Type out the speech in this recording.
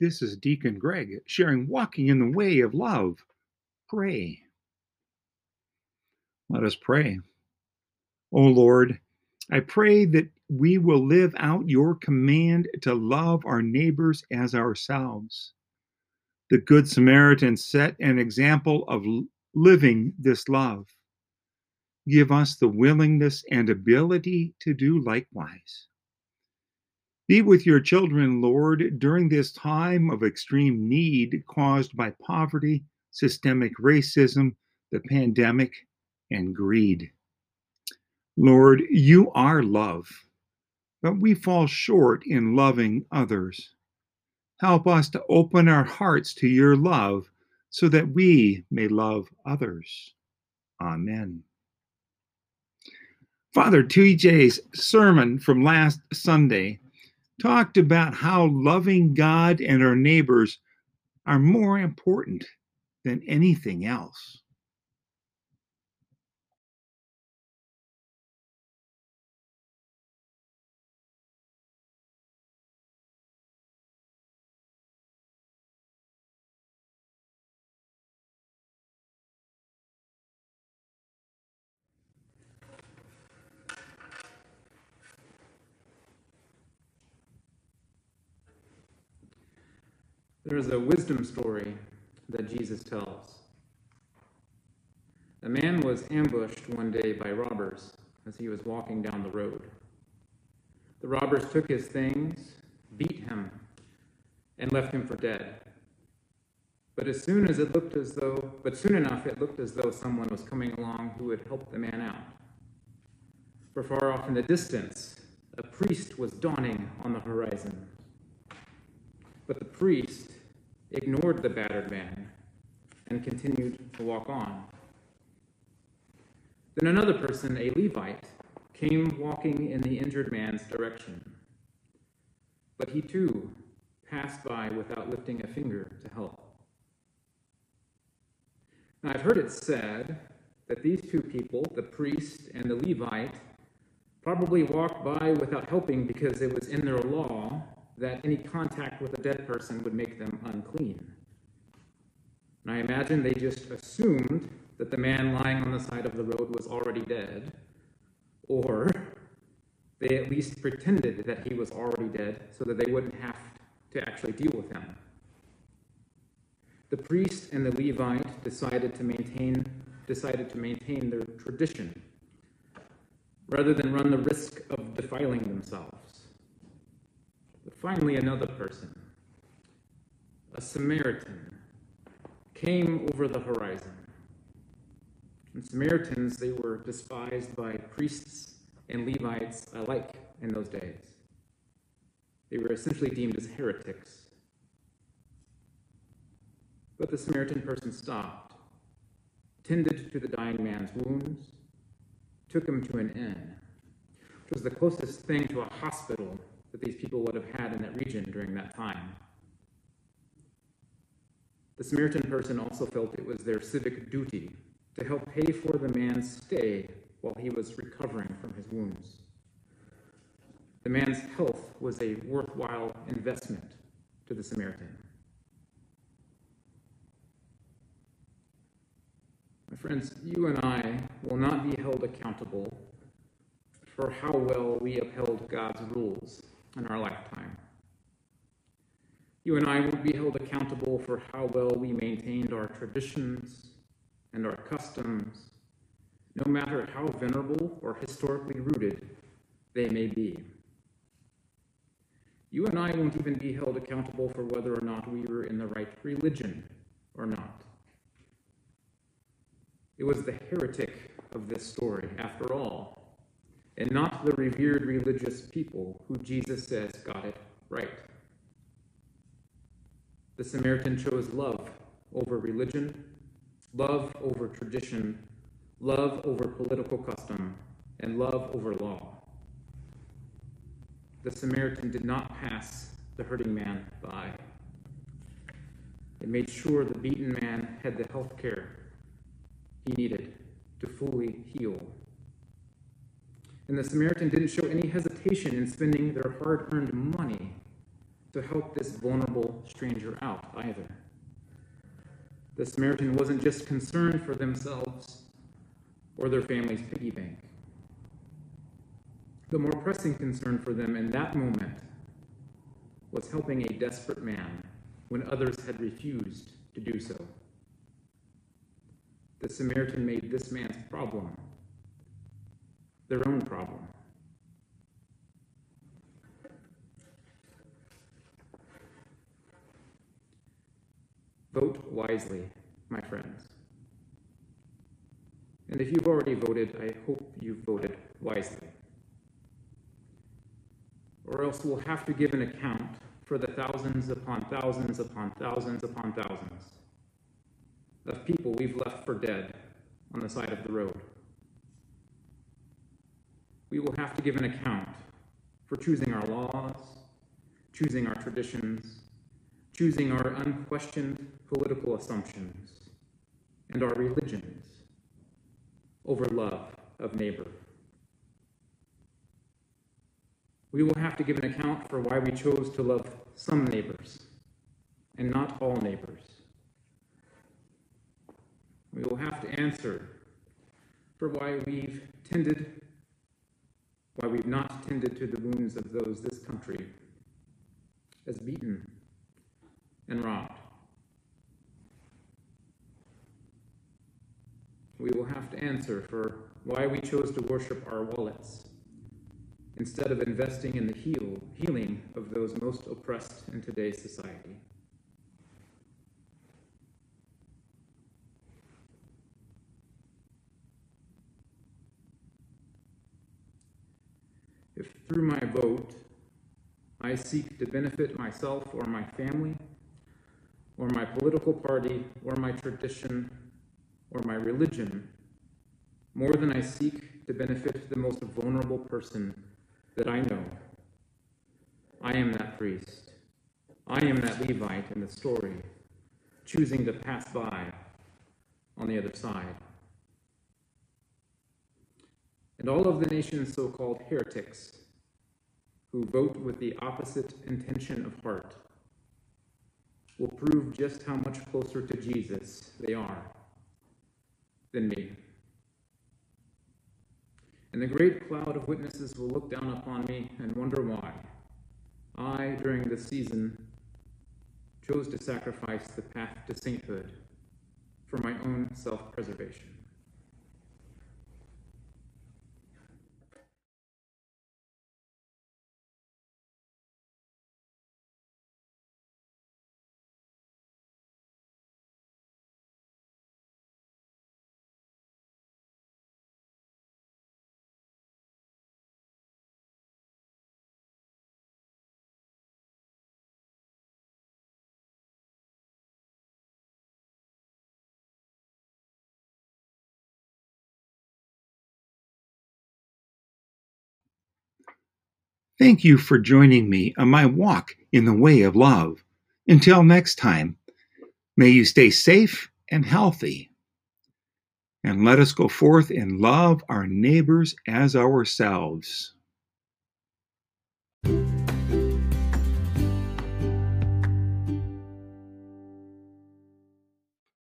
This is Deacon Greg sharing Walking in the Way of Love. Pray. Let us pray. O Lord, I pray that we will live out your command to love our neighbors as ourselves. The Good Samaritan set an example of living this love. Give us the willingness and ability to do likewise. Be with your children, Lord, during this time of extreme need caused by poverty, systemic racism, the pandemic, and greed. Lord, you are love, but we fall short in loving others. Help us to open our hearts to your love so that we may love others. Amen. Father TJ's sermon from last Sunday talked about how loving God and our neighbors are more important than anything else. There is a wisdom story that Jesus tells. A man was ambushed one day by robbers as he was walking down the road. The robbers took his things, beat him, and left him for dead. But as soon as it looked as though, but soon enough it looked as though someone was coming along who would help the man out. For far off in the distance, a priest was dawning on the horizon. But the priest ignored the battered man and continued to walk on. Then another person, a Levite, came walking in the injured man's direction. But he too passed by without lifting a finger to help. Now, I've heard it said that these two people, the priest and the Levite, probably walked by without helping because it was in their law that any contact with a dead person would make them unclean. And I imagine they just assumed that the man lying on the side of the road was already dead, or they at least pretended that he was already dead so that they wouldn't have to actually deal with him. The priest and the Levite decided to maintain decided to maintain their tradition rather than run the risk of defiling themselves. Finally, another person, a Samaritan, came over the horizon. And Samaritans, they were despised by priests and Levites alike in those days. They were essentially deemed as heretics. But the Samaritan person stopped, tended to the dying man's wounds, took him to an inn, which was the closest thing to a hospital that these people would have had in that region during that time. The Samaritan person also felt it was their civic duty to help pay for the man's stay while he was recovering from his wounds. The man's health was a worthwhile investment to the Samaritan. My friends, you and I will not be held accountable for how well we upheld God's rules in our lifetime. You and I will be held accountable for how well we maintained our traditions and our customs, no matter how venerable or historically rooted they may be. You and I won't even be held accountable for whether or not we were in the right religion or not. It was the heretic of this story, after all, and not the revered religious people who Jesus says got it right. The Samaritan chose love over religion, love over tradition, love over political custom, and love over law. The Samaritan did not pass the hurting man by. It made sure the beaten man had the health care he needed to fully heal and the Samaritan didn't show any hesitation in spending their hard earned money to to help this vulnerable stranger out either. The Samaritan wasn't just concerned for themselves or their family's piggy bank. The more pressing concern for them in that moment was helping a desperate man when others had refused to do so. The Samaritan made this man's problem their own problem. Vote wisely, my friends. And if you've already voted, I hope you've voted wisely. Or else we'll have to give an account for the thousands upon thousands upon thousands upon thousands of people we've left for dead on the side of the road. We will have to give an account for choosing our laws, choosing our traditions, choosing our unquestioned political assumptions, and our religions over love of neighbor. We will have to give an account for why we chose to love some neighbors and not all neighbors. We will have to answer for why we've tended, why we've not tended to the wounds of those this country has beaten and robbed. We will have to answer for why we chose to worship our wallets instead of investing in the heal, healing of those most oppressed in today's society. If through my vote I seek to benefit myself or my family, or my political party, or my tradition, or my religion, more than I seek to benefit the most vulnerable person that I know, I am that priest. I am that Levite in the story, choosing to pass by on the other side. And all of the nation's so called heretics who vote with the opposite intention of heart will prove just how much closer to Jesus they are than me. And the great cloud of witnesses will look down upon me and wonder why I, during this season, chose to sacrifice the path to sainthood for my own self preservation. Thank you for joining me on my walk in the way of love. Until next time, may you stay safe and healthy. And let us go forth and love our neighbors as ourselves.